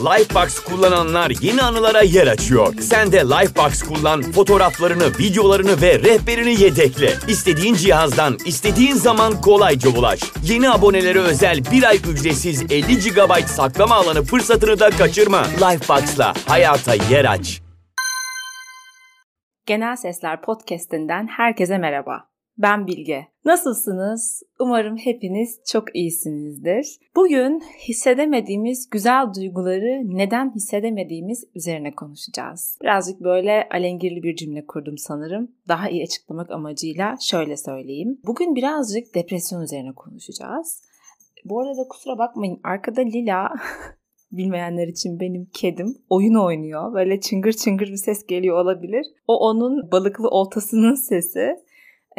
Lifebox kullananlar yeni anılara yer açıyor. Sen de Lifebox kullan, fotoğraflarını, videolarını ve rehberini yedekle. İstediğin cihazdan, istediğin zaman kolayca ulaş. Yeni abonelere özel bir ay ücretsiz 50 GB saklama alanı fırsatını da kaçırma. Lifebox'la hayata yer aç. Genel Sesler Podcast'inden herkese merhaba. Ben Bilge. Nasılsınız? Umarım hepiniz çok iyisinizdir. Bugün hissedemediğimiz güzel duyguları neden hissedemediğimiz üzerine konuşacağız. Birazcık böyle alengirli bir cümle kurdum sanırım. Daha iyi açıklamak amacıyla şöyle söyleyeyim. Bugün birazcık depresyon üzerine konuşacağız. Bu arada kusura bakmayın arkada Lila bilmeyenler için benim kedim oyun oynuyor. Böyle çıngır çıngır bir ses geliyor olabilir. O onun balıklı oltasının sesi.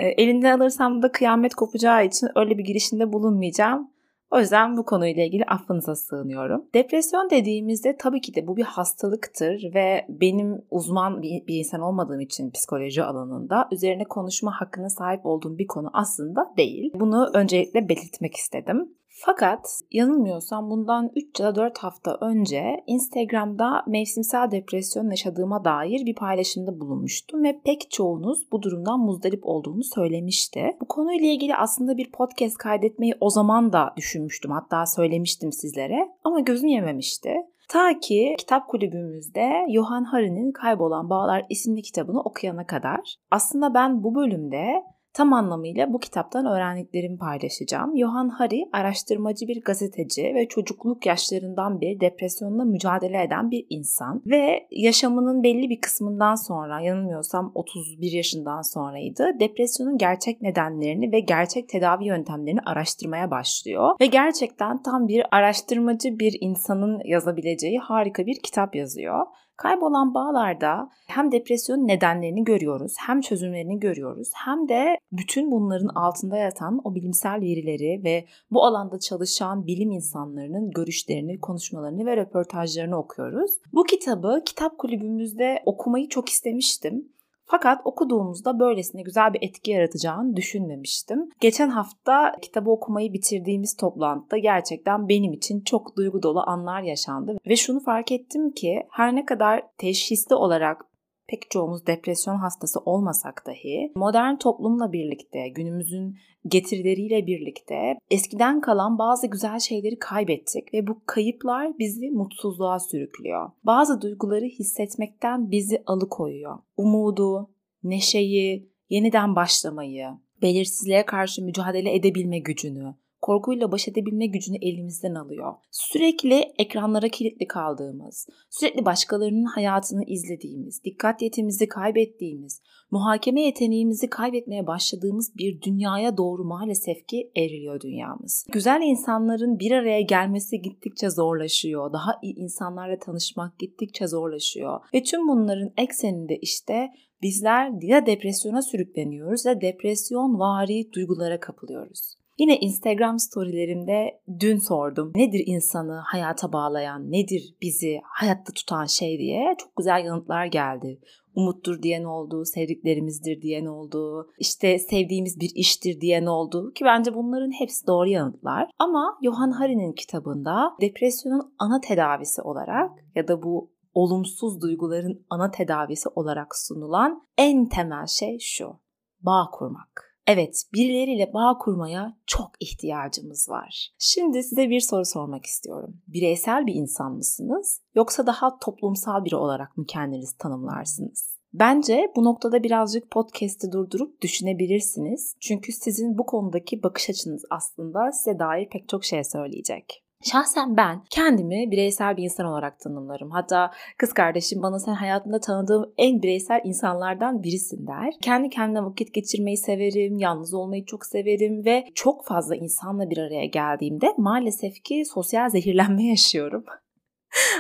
E, elinden alırsam da kıyamet kopacağı için öyle bir girişinde bulunmayacağım. O yüzden bu konuyla ilgili affınıza sığınıyorum. Depresyon dediğimizde tabii ki de bu bir hastalıktır ve benim uzman bir insan olmadığım için psikoloji alanında üzerine konuşma hakkına sahip olduğum bir konu aslında değil. Bunu öncelikle belirtmek istedim. Fakat yanılmıyorsam bundan 3 ya da 4 hafta önce Instagram'da mevsimsel depresyon yaşadığıma dair bir paylaşımda bulunmuştum ve pek çoğunuz bu durumdan muzdarip olduğunu söylemişti. Bu konuyla ilgili aslında bir podcast kaydetmeyi o zaman da düşünmüştüm. Hatta söylemiştim sizlere ama gözüm yememişti. Ta ki kitap kulübümüzde Johan Hari'nin Kaybolan Bağlar isimli kitabını okuyana kadar. Aslında ben bu bölümde Tam anlamıyla bu kitaptan öğrendiklerimi paylaşacağım. Johan Hari araştırmacı bir gazeteci ve çocukluk yaşlarından beri depresyonla mücadele eden bir insan ve yaşamının belli bir kısmından sonra yanılmıyorsam 31 yaşından sonraydı. Depresyonun gerçek nedenlerini ve gerçek tedavi yöntemlerini araştırmaya başlıyor ve gerçekten tam bir araştırmacı bir insanın yazabileceği harika bir kitap yazıyor. Kaybolan bağlarda hem depresyon nedenlerini görüyoruz, hem çözümlerini görüyoruz, hem de bütün bunların altında yatan o bilimsel verileri ve bu alanda çalışan bilim insanlarının görüşlerini, konuşmalarını ve röportajlarını okuyoruz. Bu kitabı kitap kulübümüzde okumayı çok istemiştim. Fakat okuduğumuzda böylesine güzel bir etki yaratacağını düşünmemiştim. Geçen hafta kitabı okumayı bitirdiğimiz toplantıda gerçekten benim için çok duygu dolu anlar yaşandı ve şunu fark ettim ki her ne kadar teşhisli olarak pek çoğumuz depresyon hastası olmasak dahi modern toplumla birlikte, günümüzün getirileriyle birlikte eskiden kalan bazı güzel şeyleri kaybettik ve bu kayıplar bizi mutsuzluğa sürüklüyor. Bazı duyguları hissetmekten bizi alıkoyuyor. Umudu, neşeyi, yeniden başlamayı, belirsizliğe karşı mücadele edebilme gücünü, korkuyla baş edebilme gücünü elimizden alıyor. Sürekli ekranlara kilitli kaldığımız, sürekli başkalarının hayatını izlediğimiz, dikkat yetimizi kaybettiğimiz, muhakeme yeteneğimizi kaybetmeye başladığımız bir dünyaya doğru maalesef ki evriliyor dünyamız. Güzel insanların bir araya gelmesi gittikçe zorlaşıyor. Daha iyi insanlarla tanışmak gittikçe zorlaşıyor. Ve tüm bunların ekseninde işte bizler ya depresyona sürükleniyoruz ya depresyon vari duygulara kapılıyoruz. Yine Instagram storylerimde dün sordum. Nedir insanı hayata bağlayan, nedir bizi hayatta tutan şey diye çok güzel yanıtlar geldi. Umuttur diyen oldu, sevdiklerimizdir diyen oldu, işte sevdiğimiz bir iştir diyen oldu ki bence bunların hepsi doğru yanıtlar. Ama Johan Hari'nin kitabında depresyonun ana tedavisi olarak ya da bu olumsuz duyguların ana tedavisi olarak sunulan en temel şey şu. Bağ kurmak. Evet, birileriyle bağ kurmaya çok ihtiyacımız var. Şimdi size bir soru sormak istiyorum. Bireysel bir insan mısınız yoksa daha toplumsal biri olarak mı kendinizi tanımlarsınız? Bence bu noktada birazcık podcast'i durdurup düşünebilirsiniz. Çünkü sizin bu konudaki bakış açınız aslında size dair pek çok şey söyleyecek. Şahsen ben kendimi bireysel bir insan olarak tanımlarım. Hatta kız kardeşim bana sen hayatımda tanıdığım en bireysel insanlardan birisin der. Kendi kendine vakit geçirmeyi severim, yalnız olmayı çok severim ve çok fazla insanla bir araya geldiğimde maalesef ki sosyal zehirlenme yaşıyorum.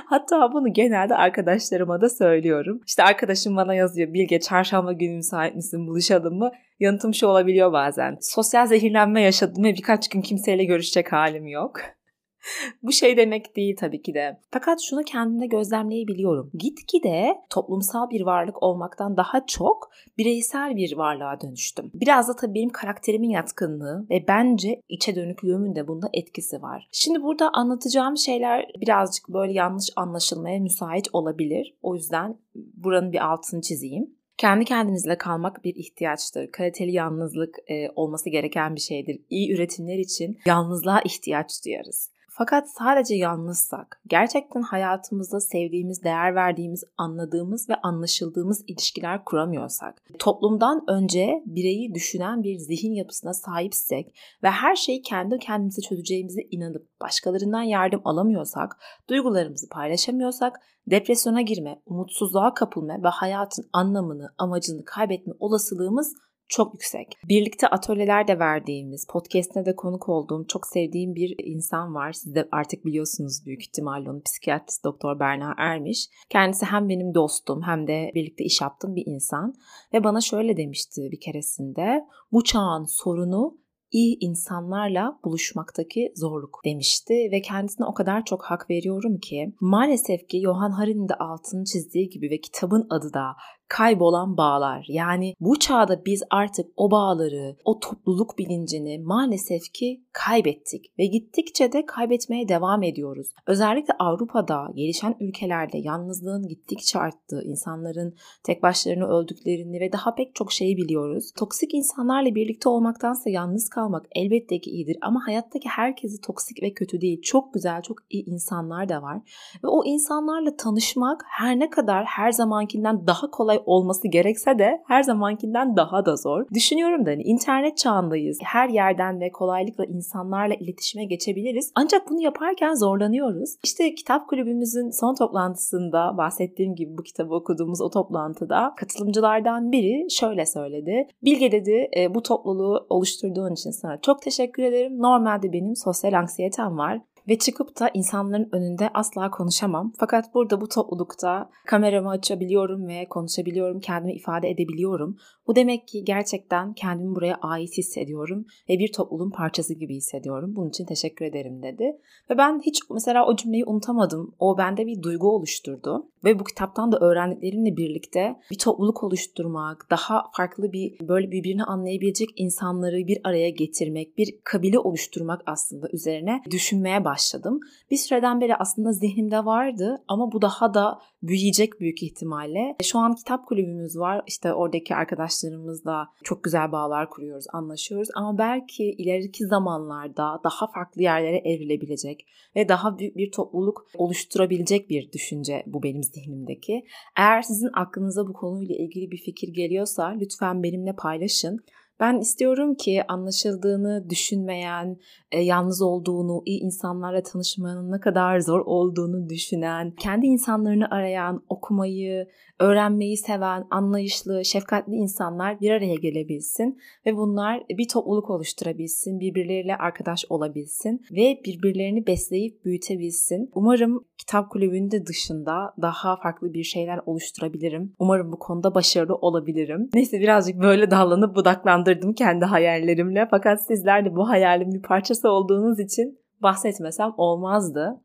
Hatta bunu genelde arkadaşlarıma da söylüyorum. İşte arkadaşım bana yazıyor Bilge çarşamba günü müsait misin buluşalım mı? Yanıtım şu olabiliyor bazen. Sosyal zehirlenme yaşadım ve birkaç gün kimseyle görüşecek halim yok. Bu şey demek değil tabii ki de. Fakat şunu kendimde gözlemleyebiliyorum. Gitgide toplumsal bir varlık olmaktan daha çok bireysel bir varlığa dönüştüm. Biraz da tabii benim karakterimin yatkınlığı ve bence içe dönüklüğümün de bunda etkisi var. Şimdi burada anlatacağım şeyler birazcık böyle yanlış anlaşılmaya müsait olabilir. O yüzden buranın bir altını çizeyim. Kendi kendinizle kalmak bir ihtiyaçtır. Kaliteli yalnızlık e, olması gereken bir şeydir. İyi üretimler için yalnızlığa ihtiyaç duyarız. Fakat sadece yalnızsak, gerçekten hayatımızda sevdiğimiz, değer verdiğimiz, anladığımız ve anlaşıldığımız ilişkiler kuramıyorsak, toplumdan önce bireyi düşünen bir zihin yapısına sahipsek ve her şeyi kendi kendimize çözeceğimize inanıp başkalarından yardım alamıyorsak, duygularımızı paylaşamıyorsak, depresyona girme, umutsuzluğa kapılma ve hayatın anlamını, amacını kaybetme olasılığımız çok yüksek. Birlikte atölyeler de verdiğimiz, podcast'ine de konuk olduğum, çok sevdiğim bir insan var. Siz de artık biliyorsunuz büyük ihtimalle onu. Psikiyatrist Doktor Berna Ermiş. Kendisi hem benim dostum hem de birlikte iş yaptığım bir insan. Ve bana şöyle demişti bir keresinde. Bu çağın sorunu iyi insanlarla buluşmaktaki zorluk demişti ve kendisine o kadar çok hak veriyorum ki maalesef ki Johan Hari'nin de altını çizdiği gibi ve kitabın adı da kaybolan bağlar. Yani bu çağda biz artık o bağları, o topluluk bilincini maalesef ki kaybettik ve gittikçe de kaybetmeye devam ediyoruz. Özellikle Avrupa'da, gelişen ülkelerde yalnızlığın gittikçe arttığı, insanların tek başlarına öldüklerini ve daha pek çok şeyi biliyoruz. Toksik insanlarla birlikte olmaktansa yalnız kalmak elbette ki iyidir ama hayattaki herkesi toksik ve kötü değil. Çok güzel, çok iyi insanlar da var. Ve o insanlarla tanışmak her ne kadar her zamankinden daha kolay olması gerekse de her zamankinden daha da zor. Düşünüyorum da hani internet çağındayız. Her yerden ve kolaylıkla insanlarla iletişime geçebiliriz. Ancak bunu yaparken zorlanıyoruz. İşte kitap kulübümüzün son toplantısında bahsettiğim gibi bu kitabı okuduğumuz o toplantıda katılımcılardan biri şöyle söyledi. Bilge dedi e, bu topluluğu oluşturduğun için sana çok teşekkür ederim. Normalde benim sosyal anksiyetem var. Ve çıkıp da insanların önünde asla konuşamam. Fakat burada bu toplulukta kameramı açabiliyorum ve konuşabiliyorum, kendimi ifade edebiliyorum. Bu demek ki gerçekten kendimi buraya ait hissediyorum ve bir topluluğun parçası gibi hissediyorum. Bunun için teşekkür ederim dedi. Ve ben hiç mesela o cümleyi unutamadım. O bende bir duygu oluşturdu. Ve bu kitaptan da öğrendiklerimle birlikte bir topluluk oluşturmak, daha farklı bir böyle birbirini anlayabilecek insanları bir araya getirmek, bir kabile oluşturmak aslında üzerine düşünmeye başladım. Bir süreden beri aslında zihnimde vardı ama bu daha da büyüyecek büyük ihtimalle. Şu an kitap kulübümüz var. İşte oradaki arkadaşlarımızla çok güzel bağlar kuruyoruz, anlaşıyoruz. Ama belki ileriki zamanlarda daha farklı yerlere evrilebilecek ve daha büyük bir topluluk oluşturabilecek bir düşünce bu benim zihnimdeki. Eğer sizin aklınıza bu konuyla ilgili bir fikir geliyorsa lütfen benimle paylaşın. Ben istiyorum ki anlaşıldığını düşünmeyen, e, yalnız olduğunu, iyi insanlarla tanışmanın ne kadar zor olduğunu düşünen, kendi insanlarını arayan, okumayı, öğrenmeyi seven, anlayışlı, şefkatli insanlar bir araya gelebilsin ve bunlar bir topluluk oluşturabilsin, birbirleriyle arkadaş olabilsin ve birbirlerini besleyip büyütebilsin. Umarım kitap kulübünde dışında daha farklı bir şeyler oluşturabilirim. Umarım bu konuda başarılı olabilirim. Neyse birazcık böyle dallanıp budaklandırdım kendi hayallerimle. Fakat sizler de bu hayalimin bir parçası olduğunuz için bahsetmesem olmazdı.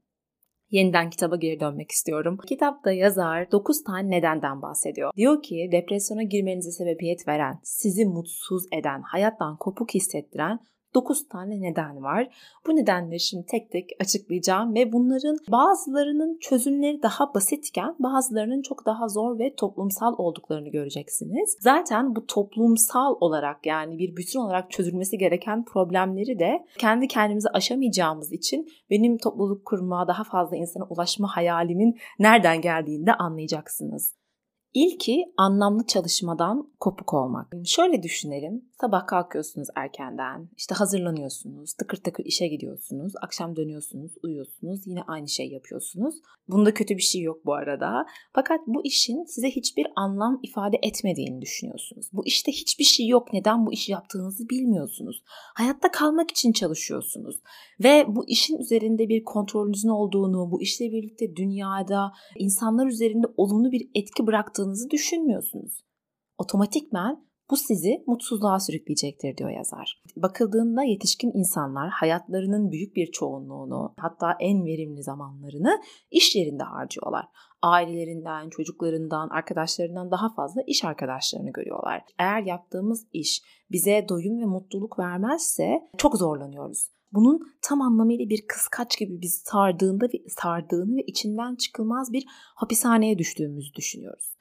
Yeniden kitaba geri dönmek istiyorum. Kitapta yazar 9 tane nedenden bahsediyor. Diyor ki depresyona girmenize sebebiyet veren, sizi mutsuz eden, hayattan kopuk hissettiren 9 tane neden var. Bu nedenleri şimdi tek tek açıklayacağım ve bunların bazılarının çözümleri daha basitken bazılarının çok daha zor ve toplumsal olduklarını göreceksiniz. Zaten bu toplumsal olarak yani bir bütün olarak çözülmesi gereken problemleri de kendi kendimize aşamayacağımız için benim topluluk kurma, daha fazla insana ulaşma hayalimin nereden geldiğini de anlayacaksınız. İlki anlamlı çalışmadan kopuk olmak. Şöyle düşünelim. Sabah kalkıyorsunuz erkenden, işte hazırlanıyorsunuz, tıkır tıkır işe gidiyorsunuz, akşam dönüyorsunuz, uyuyorsunuz, yine aynı şey yapıyorsunuz. Bunda kötü bir şey yok bu arada. Fakat bu işin size hiçbir anlam ifade etmediğini düşünüyorsunuz. Bu işte hiçbir şey yok. Neden bu işi yaptığınızı bilmiyorsunuz. Hayatta kalmak için çalışıyorsunuz. Ve bu işin üzerinde bir kontrolünüzün olduğunu, bu işle birlikte dünyada insanlar üzerinde olumlu bir etki bıraktığınızı düşünmüyorsunuz. Otomatikmen Bu sizi mutsuzluğa sürükleyecektir diyor yazar. Bakıldığında yetişkin insanlar hayatlarının büyük bir çoğunluğunu hatta en verimli zamanlarını iş yerinde harcıyorlar. Ailelerinden, çocuklarından, arkadaşlarından daha fazla iş arkadaşlarını görüyorlar. Eğer yaptığımız iş bize doyum ve mutluluk vermezse çok zorlanıyoruz bunun tam anlamıyla bir kıskaç gibi biz sardığında sardığını ve içinden çıkılmaz bir hapishaneye düştüğümüzü düşünüyoruz.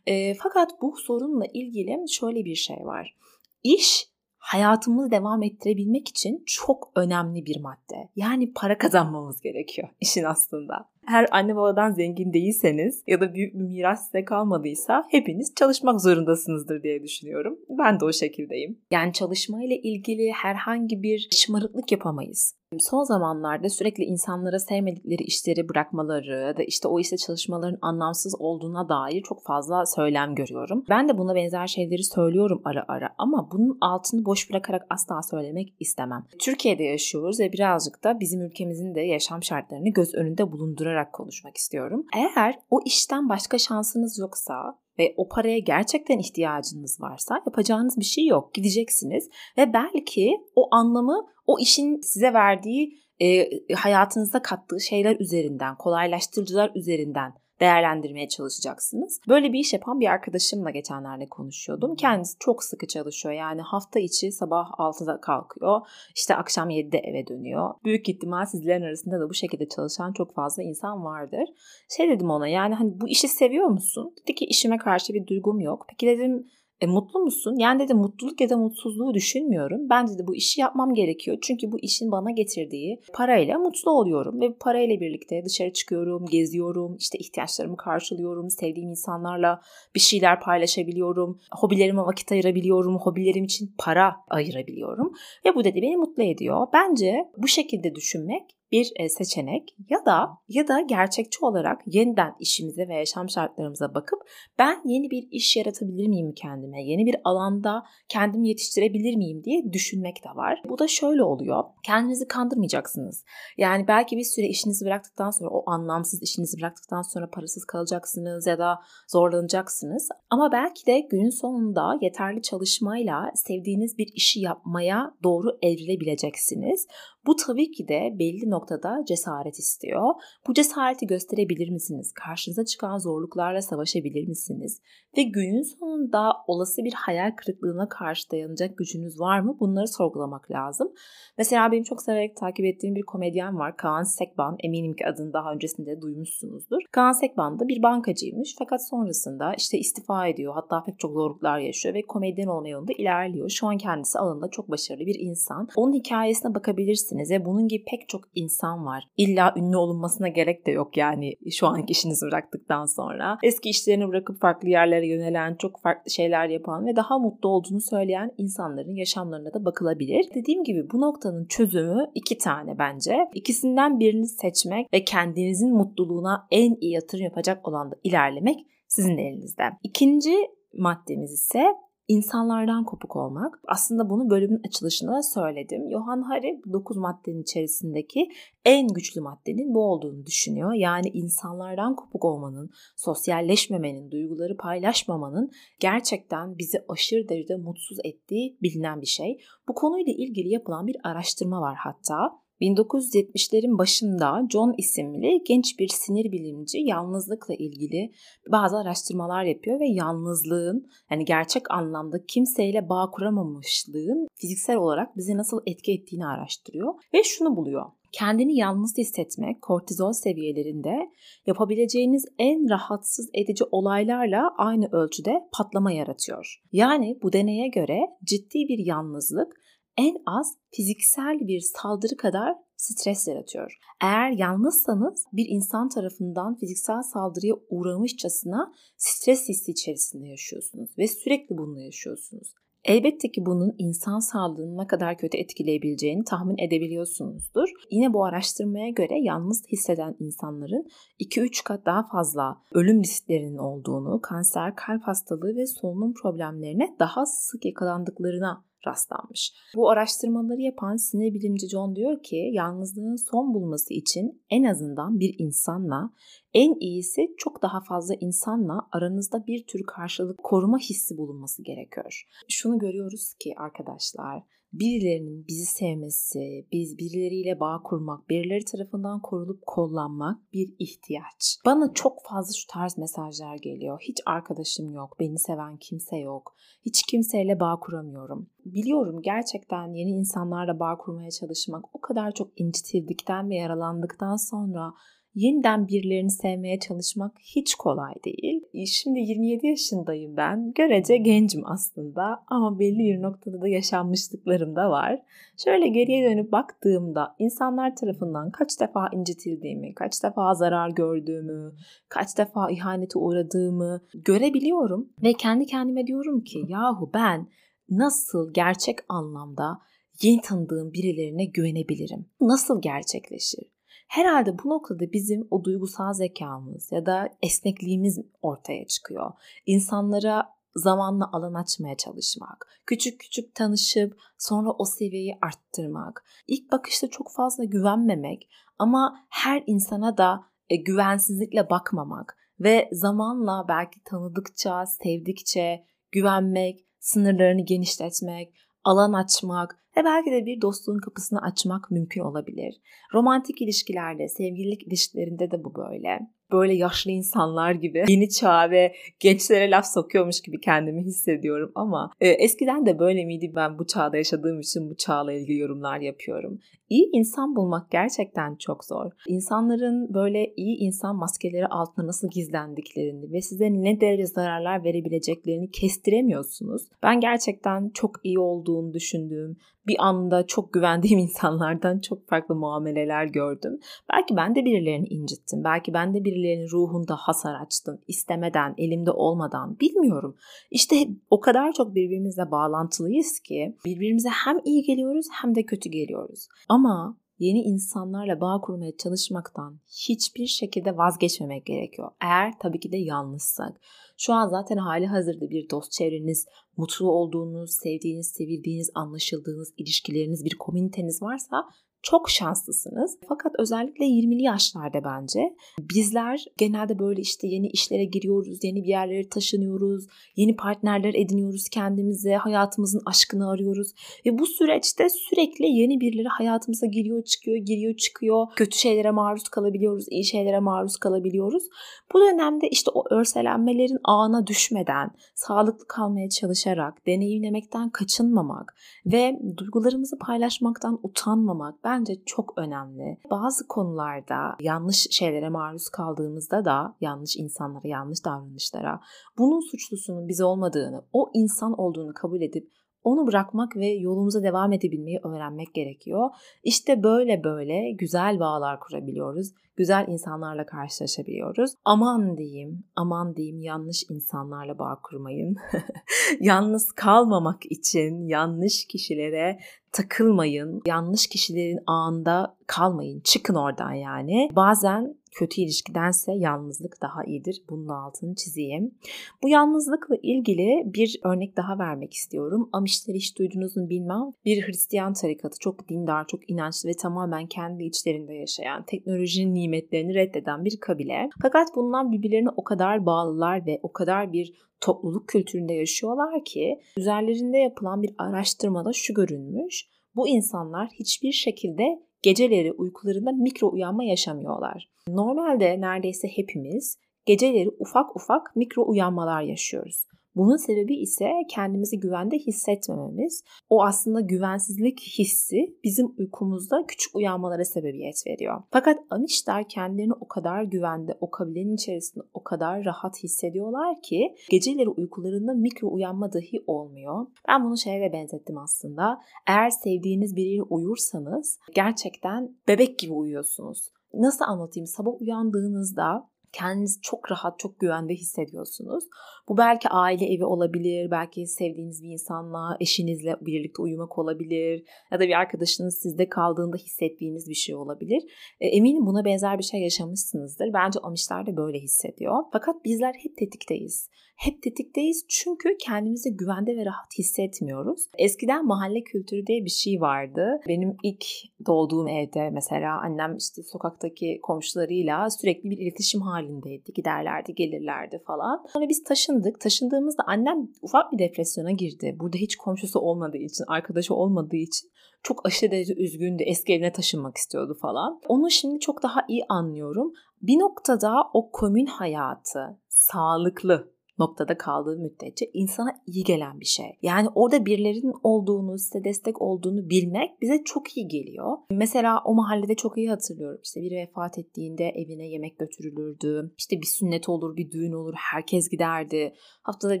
E, fakat bu sorunla ilgili şöyle bir şey var. İş hayatımızı devam ettirebilmek için çok önemli bir madde. Yani para kazanmamız gerekiyor işin aslında. Her anne babadan zengin değilseniz ya da büyük bir miras size kalmadıysa hepiniz çalışmak zorundasınızdır diye düşünüyorum. Ben de o şekildeyim. Yani çalışma ile ilgili herhangi bir şımarıklık yapamayız. Son zamanlarda sürekli insanlara sevmedikleri işleri bırakmaları da işte o işte çalışmaların anlamsız olduğuna dair çok fazla söylem görüyorum. Ben de buna benzer şeyleri söylüyorum ara ara ama bunun altını boş bırakarak asla söylemek istemem. Türkiye'de yaşıyoruz ve birazcık da bizim ülkemizin de yaşam şartlarını göz önünde bulundurarak konuşmak istiyorum. Eğer o işten başka şansınız yoksa ve o paraya gerçekten ihtiyacınız varsa yapacağınız bir şey yok. Gideceksiniz ve belki o anlamı o işin size verdiği e, hayatınıza kattığı şeyler üzerinden, kolaylaştırıcılar üzerinden değerlendirmeye çalışacaksınız. Böyle bir iş yapan bir arkadaşımla geçenlerde konuşuyordum. Kendisi çok sıkı çalışıyor. Yani hafta içi sabah 6'da kalkıyor. İşte akşam 7'de eve dönüyor. Büyük ihtimal sizlerin arasında da bu şekilde çalışan çok fazla insan vardır. Şey dedim ona yani hani bu işi seviyor musun? Dedi ki işime karşı bir duygum yok. Peki dedim e, mutlu musun? Yani dedi mutluluk ya da mutsuzluğu düşünmüyorum. Ben dedi bu işi yapmam gerekiyor. Çünkü bu işin bana getirdiği parayla mutlu oluyorum. Ve parayla birlikte dışarı çıkıyorum, geziyorum, işte ihtiyaçlarımı karşılıyorum, sevdiğim insanlarla bir şeyler paylaşabiliyorum, hobilerime vakit ayırabiliyorum, hobilerim için para ayırabiliyorum. Ve bu dedi beni mutlu ediyor. Bence bu şekilde düşünmek bir e, seçenek ya da ya da gerçekçi olarak yeniden işimize ve yaşam şartlarımıza bakıp ben yeni bir iş yaratabilir miyim kendime? Yeni bir alanda kendimi yetiştirebilir miyim diye düşünmek de var. Bu da şöyle oluyor. Kendinizi kandırmayacaksınız. Yani belki bir süre işinizi bıraktıktan sonra o anlamsız işinizi bıraktıktan sonra parasız kalacaksınız ya da zorlanacaksınız. Ama belki de günün sonunda yeterli çalışmayla sevdiğiniz bir işi yapmaya doğru evrilebileceksiniz. Bu tabii ki de belli noktada cesaret istiyor. Bu cesareti gösterebilir misiniz? Karşınıza çıkan zorluklarla savaşabilir misiniz? Ve günün sonunda olası bir hayal kırıklığına karşı dayanacak gücünüz var mı? Bunları sorgulamak lazım. Mesela benim çok severek takip ettiğim bir komedyen var. Kaan Sekban. Eminim ki adını daha öncesinde duymuşsunuzdur. Kaan Sekban da bir bankacıymış. Fakat sonrasında işte istifa ediyor. Hatta pek çok zorluklar yaşıyor ve komedyen olma yolunda ilerliyor. Şu an kendisi alanında çok başarılı bir insan. Onun hikayesine bakabilirsiniz ve bunun gibi pek çok insan var. İlla ünlü olunmasına gerek de yok yani şu anki işinizi bıraktıktan sonra. Eski işlerini bırakıp farklı yerlere yönelen, çok farklı şeyler yapan ve daha mutlu olduğunu söyleyen insanların yaşamlarına da bakılabilir. Dediğim gibi bu noktanın çözümü iki tane bence. İkisinden birini seçmek ve kendinizin mutluluğuna en iyi yatırım yapacak olan da ilerlemek sizin elinizde. İkinci maddemiz ise insanlardan kopuk olmak. Aslında bunu bölümün açılışında da söyledim. Johan Hari bu 9 maddenin içerisindeki en güçlü maddenin bu olduğunu düşünüyor. Yani insanlardan kopuk olmanın, sosyalleşmemenin, duyguları paylaşmamanın gerçekten bizi aşırı derecede mutsuz ettiği bilinen bir şey. Bu konuyla ilgili yapılan bir araştırma var hatta. 1970'lerin başında John isimli genç bir sinir bilimci yalnızlıkla ilgili bazı araştırmalar yapıyor ve yalnızlığın yani gerçek anlamda kimseyle bağ kuramamışlığın fiziksel olarak bizi nasıl etki ettiğini araştırıyor ve şunu buluyor. Kendini yalnız hissetmek kortizol seviyelerinde yapabileceğiniz en rahatsız edici olaylarla aynı ölçüde patlama yaratıyor. Yani bu deneye göre ciddi bir yalnızlık en az fiziksel bir saldırı kadar stres yaratıyor. Eğer yalnızsanız bir insan tarafından fiziksel saldırıya uğramışçasına stres hissi içerisinde yaşıyorsunuz ve sürekli bununla yaşıyorsunuz. Elbette ki bunun insan sağlığını ne kadar kötü etkileyebileceğini tahmin edebiliyorsunuzdur. Yine bu araştırmaya göre yalnız hisseden insanların 2-3 kat daha fazla ölüm risklerinin olduğunu, kanser, kalp hastalığı ve solunum problemlerine daha sık yakalandıklarına rastlanmış. Bu araştırmaları yapan sinir bilimci John diyor ki yalnızlığın son bulması için en azından bir insanla en iyisi çok daha fazla insanla aranızda bir tür karşılık koruma hissi bulunması gerekiyor. Şunu görüyoruz ki arkadaşlar birilerinin bizi sevmesi, biz birileriyle bağ kurmak, birileri tarafından korulup kollanmak bir ihtiyaç. Bana çok fazla şu tarz mesajlar geliyor. Hiç arkadaşım yok, beni seven kimse yok. Hiç kimseyle bağ kuramıyorum. Biliyorum gerçekten yeni insanlarla bağ kurmaya çalışmak o kadar çok incitildikten ve yaralandıktan sonra yeniden birilerini sevmeye çalışmak hiç kolay değil. E, şimdi 27 yaşındayım ben. Görece gencim aslında ama belli bir noktada da yaşanmışlıklarım da var. Şöyle geriye dönüp baktığımda insanlar tarafından kaç defa incitildiğimi, kaç defa zarar gördüğümü, kaç defa ihanete uğradığımı görebiliyorum ve kendi kendime diyorum ki yahu ben nasıl gerçek anlamda yeni tanıdığım birilerine güvenebilirim? Nasıl gerçekleşir? Herhalde bu noktada bizim o duygusal zekamız ya da esnekliğimiz ortaya çıkıyor. İnsanlara zamanla alan açmaya çalışmak, küçük küçük tanışıp sonra o seviyeyi arttırmak, ilk bakışta çok fazla güvenmemek ama her insana da e, güvensizlikle bakmamak ve zamanla belki tanıdıkça, sevdikçe güvenmek, sınırlarını genişletmek, alan açmak ve belki de bir dostluğun kapısını açmak mümkün olabilir. Romantik ilişkilerde, sevgililik ilişkilerinde de bu böyle böyle yaşlı insanlar gibi yeni çağ ve gençlere laf sokuyormuş gibi kendimi hissediyorum ama e, eskiden de böyle miydi ben bu çağda yaşadığım için bu çağla ilgili yorumlar yapıyorum. İyi insan bulmak gerçekten çok zor. İnsanların böyle iyi insan maskeleri altında nasıl gizlendiklerini ve size ne derece zararlar verebileceklerini kestiremiyorsunuz. Ben gerçekten çok iyi olduğunu düşündüğüm, bir anda çok güvendiğim insanlardan çok farklı muameleler gördüm. Belki ben de birilerini incittim. Belki ben de birilerinin ruhunda hasar açtım. istemeden, elimde olmadan bilmiyorum. İşte o kadar çok birbirimizle bağlantılıyız ki birbirimize hem iyi geliyoruz hem de kötü geliyoruz. Ama yeni insanlarla bağ kurmaya çalışmaktan hiçbir şekilde vazgeçmemek gerekiyor. Eğer tabii ki de yalnızsak. Şu an zaten hali hazırda bir dost çevreniz, mutlu olduğunuz, sevdiğiniz, sevildiğiniz, anlaşıldığınız ilişkileriniz, bir komüniteniz varsa çok şanslısınız. Fakat özellikle 20'li yaşlarda bence bizler genelde böyle işte yeni işlere giriyoruz, yeni bir yerlere taşınıyoruz, yeni partnerler ediniyoruz kendimize, hayatımızın aşkını arıyoruz. Ve bu süreçte sürekli yeni birileri hayatımıza giriyor, çıkıyor, giriyor, çıkıyor. Kötü şeylere maruz kalabiliyoruz, iyi şeylere maruz kalabiliyoruz. Bu dönemde işte o örselenmelerin ağına düşmeden, sağlıklı kalmaya çalışarak, deneyimlemekten kaçınmamak ve duygularımızı paylaşmaktan utanmamak bence çok önemli. Bazı konularda yanlış şeylere maruz kaldığımızda da yanlış insanlara, yanlış davranışlara bunun suçlusunun biz olmadığını, o insan olduğunu kabul edip onu bırakmak ve yolumuza devam edebilmeyi öğrenmek gerekiyor. İşte böyle böyle güzel bağlar kurabiliyoruz. Güzel insanlarla karşılaşabiliyoruz. Aman diyeyim, aman diyeyim yanlış insanlarla bağ kurmayın. Yalnız kalmamak için yanlış kişilere takılmayın. Yanlış kişilerin ağında kalmayın. Çıkın oradan yani. Bazen kötü ilişkidense yalnızlık daha iyidir. Bunun altını çizeyim. Bu yalnızlıkla ilgili bir örnek daha vermek istiyorum. Amişleri hiç duydunuz mu bilmem. Bir Hristiyan tarikatı çok dindar, çok inançlı ve tamamen kendi içlerinde yaşayan, teknolojinin nimetlerini reddeden bir kabile. Fakat bundan birbirlerine o kadar bağlılar ve o kadar bir topluluk kültüründe yaşıyorlar ki üzerlerinde yapılan bir araştırmada şu görünmüş. Bu insanlar hiçbir şekilde geceleri uykularında mikro uyanma yaşamıyorlar. Normalde neredeyse hepimiz geceleri ufak ufak mikro uyanmalar yaşıyoruz. Bunun sebebi ise kendimizi güvende hissetmememiz. O aslında güvensizlik hissi bizim uykumuzda küçük uyanmalara sebebiyet veriyor. Fakat Amişler kendilerini o kadar güvende, o kabilenin içerisinde o kadar rahat hissediyorlar ki geceleri uykularında mikro uyanma dahi olmuyor. Ben bunu şeye benzettim aslında. Eğer sevdiğiniz biriyle uyursanız gerçekten bebek gibi uyuyorsunuz. Nasıl anlatayım? Sabah uyandığınızda kendinizi çok rahat, çok güvende hissediyorsunuz. Bu belki aile evi olabilir, belki sevdiğiniz bir insanla, eşinizle birlikte uyumak olabilir ya da bir arkadaşınız sizde kaldığında hissettiğiniz bir şey olabilir. E, eminim buna benzer bir şey yaşamışsınızdır. Bence Amişler de böyle hissediyor. Fakat bizler hep tetikteyiz. Hep tetikteyiz çünkü kendimizi güvende ve rahat hissetmiyoruz. Eskiden mahalle kültürü diye bir şey vardı. Benim ilk doğduğum evde mesela annem işte sokaktaki komşularıyla sürekli bir iletişim halindeydi. Giderlerdi, gelirlerdi falan. Sonra biz taşındık. Taşındığımızda annem ufak bir depresyona girdi. Burada hiç komşusu olmadığı için, arkadaşı olmadığı için çok aşırı derece üzgündü. Eski evine taşınmak istiyordu falan. Onu şimdi çok daha iyi anlıyorum. Bir noktada o komün hayatı sağlıklı noktada kaldığı müddetçe insana iyi gelen bir şey. Yani orada birilerinin olduğunu, size destek olduğunu bilmek bize çok iyi geliyor. Mesela o mahallede çok iyi hatırlıyorum. İşte biri vefat ettiğinde evine yemek götürülürdü. İşte bir sünnet olur, bir düğün olur. Herkes giderdi. Haftada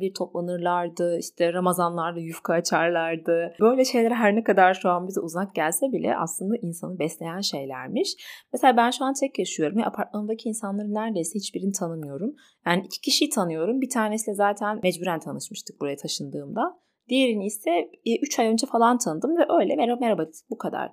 bir toplanırlardı. İşte Ramazanlarda yufka açarlardı. Böyle şeyler her ne kadar şu an bize uzak gelse bile aslında insanı besleyen şeylermiş. Mesela ben şu an tek yaşıyorum ve apartmanımdaki insanların neredeyse hiçbirini tanımıyorum. Yani iki kişiyi tanıyorum. Bir tanesiyle zaten mecburen tanışmıştık buraya taşındığımda. Diğerini ise 3 ay önce falan tanıdım ve öyle merhaba merhaba bu kadar.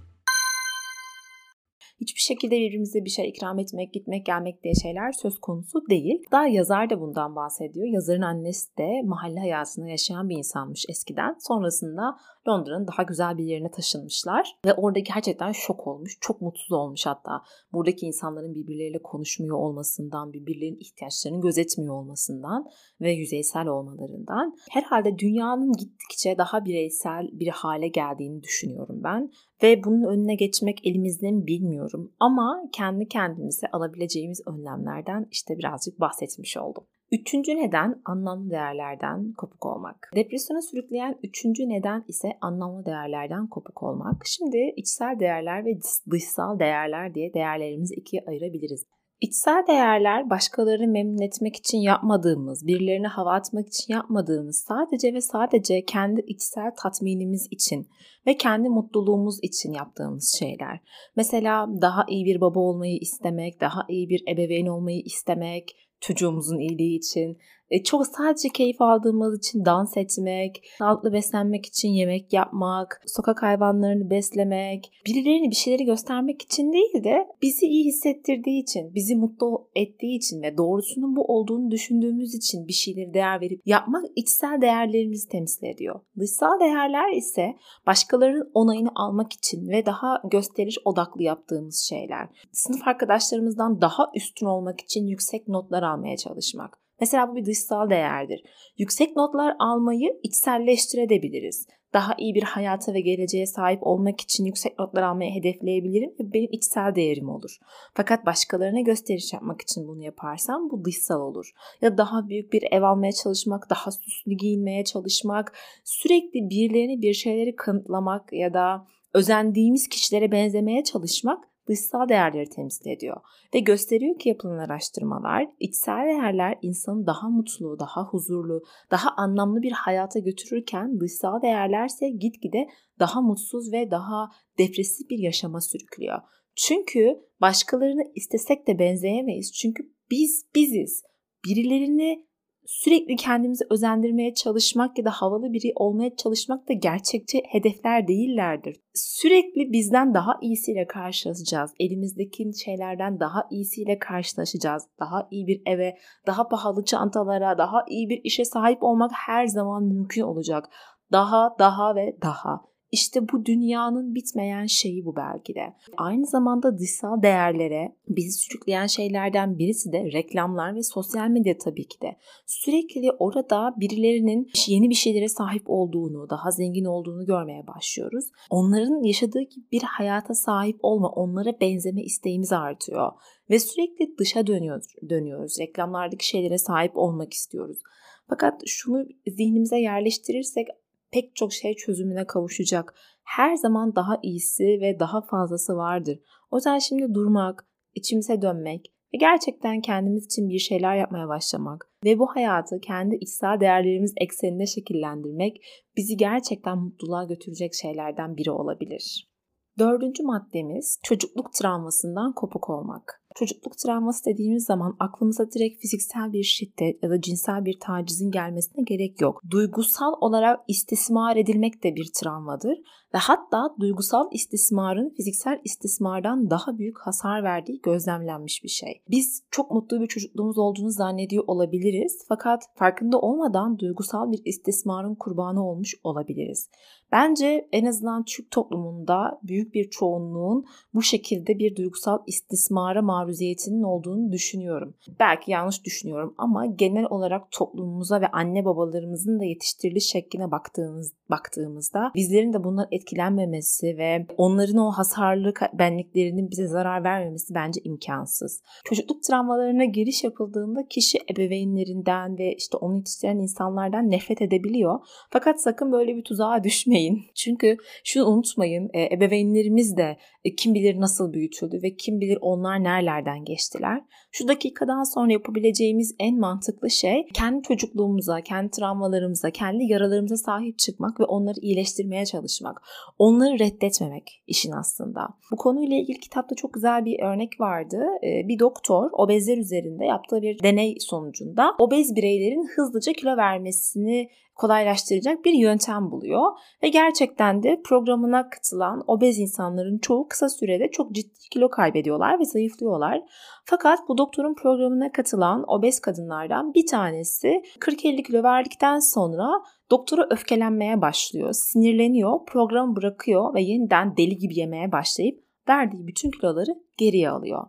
hiçbir şekilde birbirimize bir şey ikram etmek, gitmek, gelmek diye şeyler söz konusu değil. Daha yazar da bundan bahsediyor. Yazarın annesi de mahalle hayatını yaşayan bir insanmış eskiden. Sonrasında Londra'nın daha güzel bir yerine taşınmışlar ve orada gerçekten şok olmuş, çok mutsuz olmuş hatta. Buradaki insanların birbirleriyle konuşmuyor olmasından, birbirlerinin ihtiyaçlarını gözetmiyor olmasından ve yüzeysel olmalarından. Herhalde dünyanın gittikçe daha bireysel bir hale geldiğini düşünüyorum ben ve bunun önüne geçmek elimizde mi bilmiyorum ama kendi kendimize alabileceğimiz önlemlerden işte birazcık bahsetmiş oldum. Üçüncü neden anlamlı değerlerden kopuk olmak. Depresyona sürükleyen üçüncü neden ise anlamlı değerlerden kopuk olmak. Şimdi içsel değerler ve dışsal değerler diye değerlerimizi ikiye ayırabiliriz. İçsel değerler başkalarını memnun etmek için yapmadığımız, birilerine hava atmak için yapmadığımız, sadece ve sadece kendi içsel tatminimiz için ve kendi mutluluğumuz için yaptığımız şeyler. Mesela daha iyi bir baba olmayı istemek, daha iyi bir ebeveyn olmayı istemek, çocuğumuzun iyiliği için, çok sadece keyif aldığımız için dans etmek, sağlıklı beslenmek için yemek yapmak, sokak hayvanlarını beslemek, birilerine bir şeyleri göstermek için değil de bizi iyi hissettirdiği için, bizi mutlu ettiği için ve doğrusunun bu olduğunu düşündüğümüz için bir şeyleri değer verip yapmak içsel değerlerimizi temsil ediyor. Dışsal değerler ise başkalarının onayını almak için ve daha gösteriş odaklı yaptığımız şeyler. Sınıf arkadaşlarımızdan daha üstün olmak için yüksek notlar almaya çalışmak. Mesela bu bir dışsal değerdir. Yüksek notlar almayı içselleştirebiliriz. Daha iyi bir hayata ve geleceğe sahip olmak için yüksek notlar almayı hedefleyebilirim ve benim içsel değerim olur. Fakat başkalarına gösteriş yapmak için bunu yaparsam bu dışsal olur. Ya daha büyük bir ev almaya çalışmak, daha süslü giyinmeye çalışmak, sürekli birilerine bir şeyleri kanıtlamak ya da özendiğimiz kişilere benzemeye çalışmak dışsal değerleri temsil ediyor ve gösteriyor ki yapılan araştırmalar içsel değerler insanı daha mutlu, daha huzurlu, daha anlamlı bir hayata götürürken dışsal değerlerse gitgide daha mutsuz ve daha depresif bir yaşama sürüklüyor. Çünkü başkalarını istesek de benzeyemeyiz. Çünkü biz biziz. Birilerini sürekli kendimizi özendirmeye çalışmak ya da havalı biri olmaya çalışmak da gerçekçi hedefler değillerdir. Sürekli bizden daha iyisiyle karşılaşacağız. Elimizdeki şeylerden daha iyisiyle karşılaşacağız. Daha iyi bir eve, daha pahalı çantalara, daha iyi bir işe sahip olmak her zaman mümkün olacak. Daha, daha ve daha. İşte bu dünyanın bitmeyen şeyi bu belki de. Aynı zamanda dışsal değerlere bizi sürükleyen şeylerden birisi de reklamlar ve sosyal medya tabii ki de. Sürekli orada birilerinin yeni bir şeylere sahip olduğunu, daha zengin olduğunu görmeye başlıyoruz. Onların yaşadığı gibi bir hayata sahip olma, onlara benzeme isteğimiz artıyor. Ve sürekli dışa dönüyoruz, dönüyoruz. Reklamlardaki şeylere sahip olmak istiyoruz. Fakat şunu zihnimize yerleştirirsek pek çok şey çözümüne kavuşacak. her zaman daha iyisi ve daha fazlası vardır. O yüzden şimdi durmak, içimize dönmek ve gerçekten kendimiz için bir şeyler yapmaya başlamak ve bu hayatı kendi içsel değerlerimiz ekseninde şekillendirmek bizi gerçekten mutluluğa götürecek şeylerden biri olabilir. Dördüncü maddemiz çocukluk travmasından kopuk olmak. Çocukluk travması dediğimiz zaman aklımıza direkt fiziksel bir şiddet ya da cinsel bir tacizin gelmesine gerek yok. Duygusal olarak istismar edilmek de bir travmadır ve hatta duygusal istismarın fiziksel istismardan daha büyük hasar verdiği gözlemlenmiş bir şey. Biz çok mutlu bir çocukluğumuz olduğunu zannediyor olabiliriz fakat farkında olmadan duygusal bir istismarın kurbanı olmuş olabiliriz. Bence en azından Türk toplumunda büyük bir çoğunluğun bu şekilde bir duygusal istismara maruziyetinin olduğunu düşünüyorum. Belki yanlış düşünüyorum ama genel olarak toplumumuza ve anne babalarımızın da yetiştiriliş şekline baktığımız, baktığımızda bizlerin de bundan etkilenmemesi ve onların o hasarlı benliklerinin bize zarar vermemesi bence imkansız. Çocukluk travmalarına giriş yapıldığında kişi ebeveynlerinden ve işte onu yetiştiren insanlardan nefret edebiliyor. Fakat sakın böyle bir tuzağa düşmeyin. Çünkü şunu unutmayın e, ebeveynlerimiz de e, kim bilir nasıl büyütüldü ve kim bilir onlar nerelerden geçtiler. Şu dakikadan sonra yapabileceğimiz en mantıklı şey kendi çocukluğumuza, kendi travmalarımıza, kendi yaralarımıza sahip çıkmak ve onları iyileştirmeye çalışmak. Onları reddetmemek işin aslında. Bu konuyla ilgili kitapta çok güzel bir örnek vardı. Ee, bir doktor obezler üzerinde yaptığı bir deney sonucunda obez bireylerin hızlıca kilo vermesini kolaylaştıracak bir yöntem buluyor ve gerçekten de programına katılan obez insanların çoğu kısa sürede çok ciddi kilo kaybediyorlar ve zayıflıyorlar. Fakat bu doktorun programına katılan obez kadınlardan bir tanesi 40-50 kilo verdikten sonra doktora öfkelenmeye başlıyor, sinirleniyor, programı bırakıyor ve yeniden deli gibi yemeye başlayıp verdiği bütün kiloları geriye alıyor.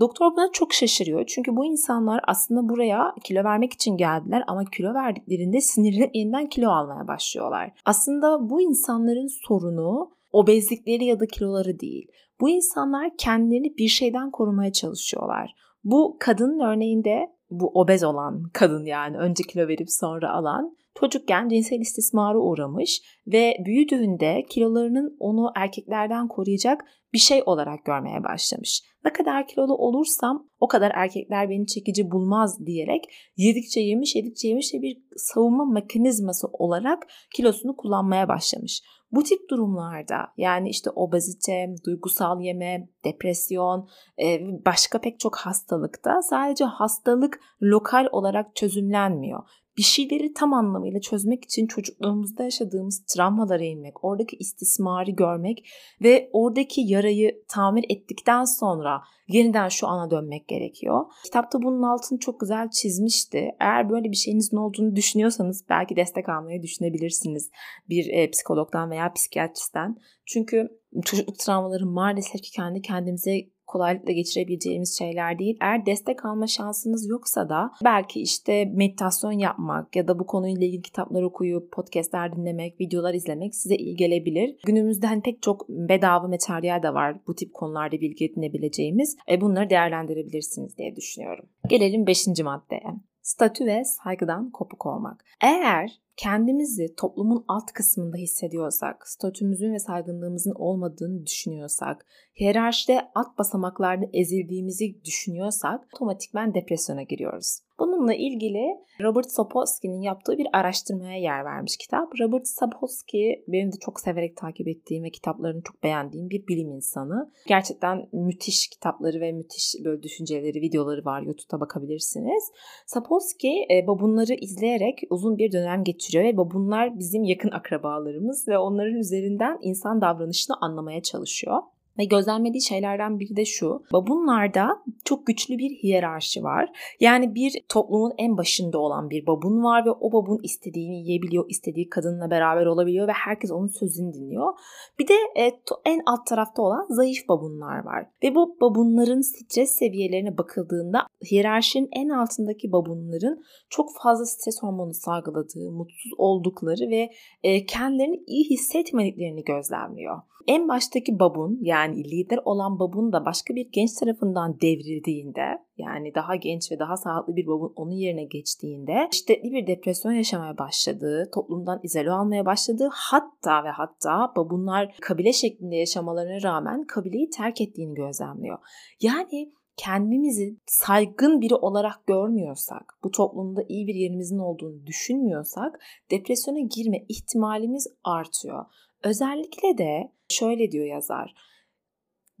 Doktor buna çok şaşırıyor çünkü bu insanlar aslında buraya kilo vermek için geldiler ama kilo verdiklerinde sinirlenip yeniden kilo almaya başlıyorlar. Aslında bu insanların sorunu obezlikleri ya da kiloları değil. Bu insanlar kendilerini bir şeyden korumaya çalışıyorlar. Bu kadının örneğinde bu obez olan kadın yani önce kilo verip sonra alan çocukken cinsel istismara uğramış ve büyüdüğünde kilolarının onu erkeklerden koruyacak bir şey olarak görmeye başlamış. Ne kadar kilolu olursam o kadar erkekler beni çekici bulmaz diyerek yedikçe yemiş yedikçe yemiş bir savunma mekanizması olarak kilosunu kullanmaya başlamış. Bu tip durumlarda yani işte obezite, duygusal yeme, depresyon, e, başka pek çok hastalıkta sadece hastalık lokal olarak çözümlenmiyor bir şeyleri tam anlamıyla çözmek için çocukluğumuzda yaşadığımız travmalara inmek, oradaki istismarı görmek ve oradaki yarayı tamir ettikten sonra yeniden şu ana dönmek gerekiyor. Kitapta bunun altını çok güzel çizmişti. Eğer böyle bir şeyinizin olduğunu düşünüyorsanız belki destek almayı düşünebilirsiniz bir e, psikologdan veya psikiyatristten. Çünkü çocukluk travmaları maalesef ki kendi kendimize kolaylıkla geçirebileceğimiz şeyler değil. Eğer destek alma şansınız yoksa da belki işte meditasyon yapmak ya da bu konuyla ilgili kitaplar okuyup podcastler dinlemek, videolar izlemek size iyi gelebilir. Günümüzde hani pek çok bedava materyal de var bu tip konularda bilgi edinebileceğimiz. E bunları değerlendirebilirsiniz diye düşünüyorum. Gelelim 5. maddeye. Statü ve saygıdan kopuk olmak. Eğer kendimizi toplumun alt kısmında hissediyorsak, statümüzün ve saygınlığımızın olmadığını düşünüyorsak, hiyerarşide alt basamaklarda ezildiğimizi düşünüyorsak otomatikman depresyona giriyoruz. Bununla ilgili Robert Sapolsky'nin yaptığı bir araştırmaya yer vermiş kitap. Robert Sapolsky benim de çok severek takip ettiğim ve kitaplarını çok beğendiğim bir bilim insanı. Gerçekten müthiş kitapları ve müthiş böyle düşünceleri, videoları var. YouTube'da bakabilirsiniz. Sapolsky e, bunları izleyerek uzun bir dönem geçiriyor ve bunlar bizim yakın akrabalarımız ve onların üzerinden insan davranışını anlamaya çalışıyor. Ve gözlemlediği şeylerden biri de şu. Babunlarda çok güçlü bir hiyerarşi var. Yani bir toplumun en başında olan bir babun var ve o babun istediğini yiyebiliyor, istediği kadınla beraber olabiliyor ve herkes onun sözünü dinliyor. Bir de e, en alt tarafta olan zayıf babunlar var. Ve bu babunların stres seviyelerine bakıldığında hiyerarşinin en altındaki babunların çok fazla stres hormonu salgıladığı, mutsuz oldukları ve e, kendilerini iyi hissetmediklerini gözlemliyor. En baştaki babun yani lider olan babun da başka bir genç tarafından devrildiğinde yani daha genç ve daha sağlıklı bir babun onun yerine geçtiğinde şiddetli bir depresyon yaşamaya başladığı, toplumdan izole almaya başladığı hatta ve hatta babunlar kabile şeklinde yaşamalarına rağmen kabileyi terk ettiğini gözlemliyor. Yani kendimizi saygın biri olarak görmüyorsak, bu toplumda iyi bir yerimizin olduğunu düşünmüyorsak depresyona girme ihtimalimiz artıyor. Özellikle de şöyle diyor yazar.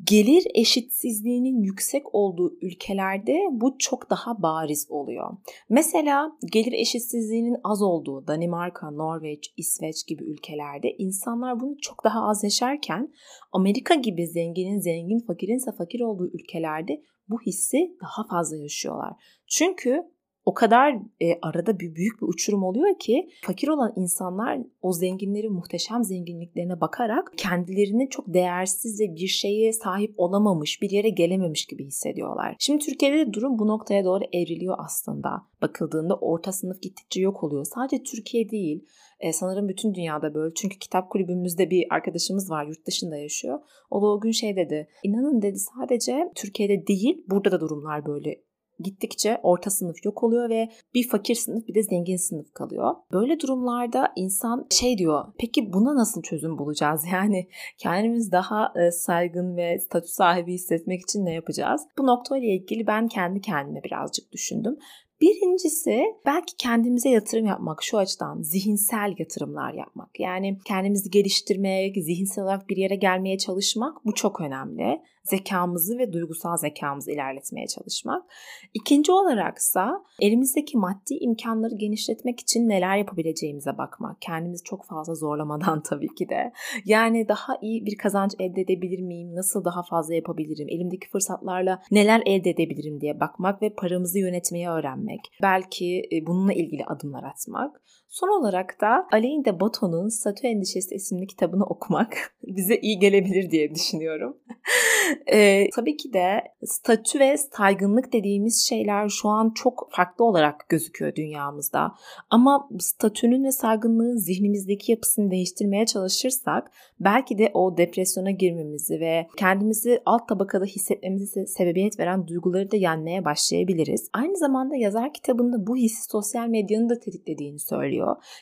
Gelir eşitsizliğinin yüksek olduğu ülkelerde bu çok daha bariz oluyor. Mesela gelir eşitsizliğinin az olduğu Danimarka, Norveç, İsveç gibi ülkelerde insanlar bunu çok daha az yaşarken Amerika gibi zenginin zengin, fakirinse fakir olduğu ülkelerde bu hissi daha fazla yaşıyorlar. Çünkü o kadar e, arada bir büyük bir uçurum oluyor ki fakir olan insanlar o zenginlerin muhteşem zenginliklerine bakarak kendilerini çok değersiz ve bir şeye sahip olamamış, bir yere gelememiş gibi hissediyorlar. Şimdi Türkiye'de de durum bu noktaya doğru evriliyor aslında. Bakıldığında orta sınıf gittikçe yok oluyor. Sadece Türkiye değil, e, sanırım bütün dünyada böyle. Çünkü kitap kulübümüzde bir arkadaşımız var yurt dışında yaşıyor. O da o gün şey dedi. İnanın dedi sadece Türkiye'de değil burada da durumlar böyle gittikçe orta sınıf yok oluyor ve bir fakir sınıf bir de zengin sınıf kalıyor. Böyle durumlarda insan şey diyor peki buna nasıl çözüm bulacağız? Yani kendimiz daha e, saygın ve statü sahibi hissetmek için ne yapacağız? Bu noktayla ilgili ben kendi kendime birazcık düşündüm. Birincisi belki kendimize yatırım yapmak şu açıdan zihinsel yatırımlar yapmak. Yani kendimizi geliştirmek, zihinsel olarak bir yere gelmeye çalışmak bu çok önemli zekamızı ve duygusal zekamızı ilerletmeye çalışmak. İkinci olaraksa elimizdeki maddi imkanları genişletmek için neler yapabileceğimize bakmak. Kendimizi çok fazla zorlamadan tabii ki de. Yani daha iyi bir kazanç elde edebilir miyim? Nasıl daha fazla yapabilirim? Elimdeki fırsatlarla neler elde edebilirim diye bakmak ve paramızı yönetmeyi öğrenmek. Belki e, bununla ilgili adımlar atmak. Son olarak da Alain de Botton'un Statü Endişesi isimli kitabını okumak bize iyi gelebilir diye düşünüyorum. e, tabii ki de statü ve saygınlık dediğimiz şeyler şu an çok farklı olarak gözüküyor dünyamızda. Ama statünün ve saygınlığın zihnimizdeki yapısını değiştirmeye çalışırsak belki de o depresyona girmemizi ve kendimizi alt tabakada hissetmemizi sebebiyet veren duyguları da yenmeye başlayabiliriz. Aynı zamanda yazar kitabında bu hissi sosyal medyanın da tetiklediğini söylüyor.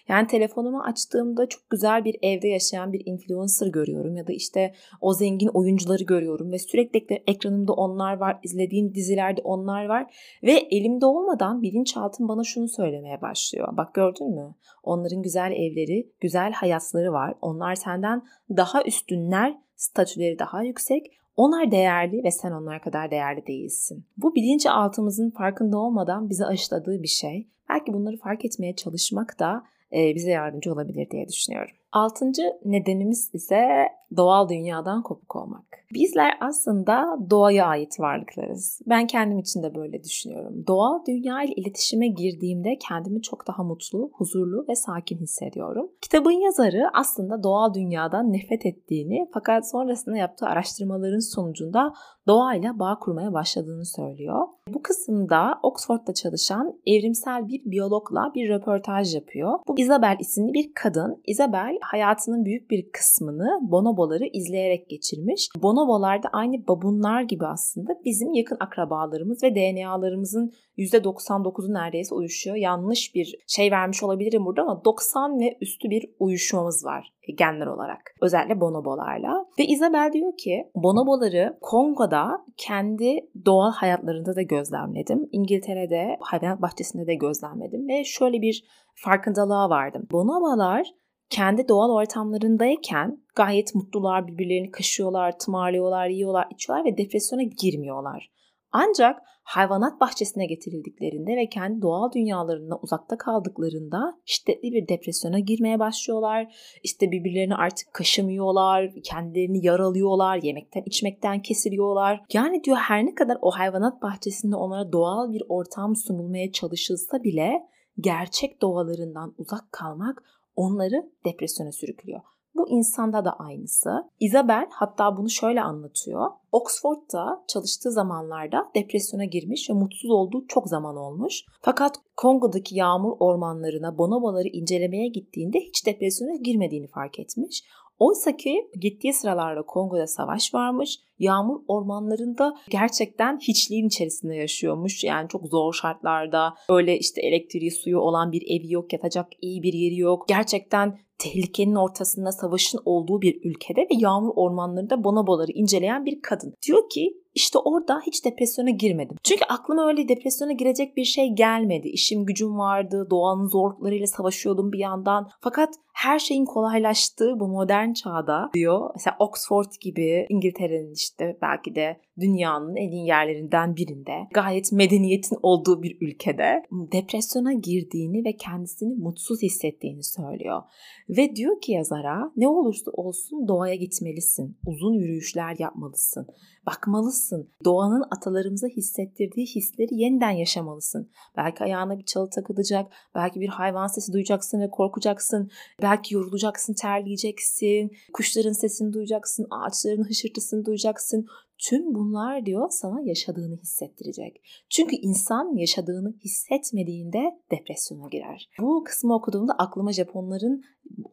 Yani telefonumu açtığımda çok güzel bir evde yaşayan bir influencer görüyorum ya da işte o zengin oyuncuları görüyorum ve sürekli ekranımda onlar var, izlediğim dizilerde onlar var ve elimde olmadan bilinçaltım bana şunu söylemeye başlıyor. Bak gördün mü? Onların güzel evleri, güzel hayatları var. Onlar senden daha üstünler, statüleri daha yüksek. Onlar değerli ve sen onlar kadar değerli değilsin. Bu bilinçaltımızın farkında olmadan bize aşıladığı bir şey. Belki bunları fark etmeye çalışmak da bize yardımcı olabilir diye düşünüyorum. Altıncı nedenimiz ise doğal dünyadan kopuk olmak. Bizler aslında doğaya ait varlıklarız. Ben kendim için de böyle düşünüyorum. Doğal dünya ile iletişime girdiğimde kendimi çok daha mutlu, huzurlu ve sakin hissediyorum. Kitabın yazarı aslında doğal dünyadan nefret ettiğini fakat sonrasında yaptığı araştırmaların sonucunda doğayla bağ kurmaya başladığını söylüyor. Bu kısımda Oxford'da çalışan evrimsel bir biyologla bir röportaj yapıyor. Bu Isabel isimli bir kadın. Isabel hayatının büyük bir kısmını bonoboları izleyerek geçirmiş. Bonobolar da aynı babunlar gibi aslında bizim yakın akrabalarımız ve DNA'larımızın %99'u neredeyse uyuşuyor. Yanlış bir şey vermiş olabilirim burada ama 90 ve üstü bir uyuşmamız var genler olarak. Özellikle bonobolarla. Ve Isabel diyor ki bonoboları Kongo'da kendi doğal hayatlarında da gözlemledim. İngiltere'de hayvanat bahçesinde de gözlemledim ve şöyle bir farkındalığa vardım. Bonobolar kendi doğal ortamlarındayken gayet mutlular, birbirlerini kaşıyorlar, tımarlıyorlar, yiyorlar, içiyorlar ve depresyona girmiyorlar. Ancak hayvanat bahçesine getirildiklerinde ve kendi doğal dünyalarından uzakta kaldıklarında şiddetli bir depresyona girmeye başlıyorlar. İşte birbirlerini artık kaşımıyorlar, kendilerini yaralıyorlar, yemekten içmekten kesiliyorlar. Yani diyor her ne kadar o hayvanat bahçesinde onlara doğal bir ortam sunulmaya çalışılsa bile gerçek doğalarından uzak kalmak onları depresyona sürüklüyor. Bu insanda da aynısı. Isabel hatta bunu şöyle anlatıyor. Oxford'da çalıştığı zamanlarda depresyona girmiş ve mutsuz olduğu çok zaman olmuş. Fakat Kongo'daki yağmur ormanlarına bonoboları incelemeye gittiğinde hiç depresyona girmediğini fark etmiş. Oysa ki gittiği sıralarda Kongo'da savaş varmış. Yağmur ormanlarında gerçekten hiçliğin içerisinde yaşıyormuş. Yani çok zor şartlarda öyle işte elektriği suyu olan bir evi yok, yatacak iyi bir yeri yok. Gerçekten tehlikenin ortasında savaşın olduğu bir ülkede ve yağmur ormanlarında bonoboları inceleyen bir kadın. Diyor ki işte orada hiç depresyona girmedim. Çünkü aklıma öyle depresyona girecek bir şey gelmedi. İşim gücüm vardı, doğanın zorluklarıyla savaşıyordum bir yandan. Fakat her şeyin kolaylaştığı bu modern çağda diyor. Mesela Oxford gibi İngiltere'nin işte belki de dünyanın en iyi yerlerinden birinde gayet medeniyetin olduğu bir ülkede depresyona girdiğini ve kendisini mutsuz hissettiğini söylüyor. Ve diyor ki yazara ne olursa olsun doğaya gitmelisin. Uzun yürüyüşler yapmalısın. Bakmalısın. Doğanın atalarımıza hissettirdiği hisleri yeniden yaşamalısın. Belki ayağına bir çalı takılacak. Belki bir hayvan sesi duyacaksın ve korkacaksın. Belki yorulacaksın, terleyeceksin. Kuşların sesini duyacaksın. Ağaçların hışırtısını duyacaksın. Tüm bunlar diyor sana yaşadığını hissettirecek. Çünkü insan yaşadığını hissetmediğinde depresyona girer. Bu kısmı okuduğumda aklıma Japonların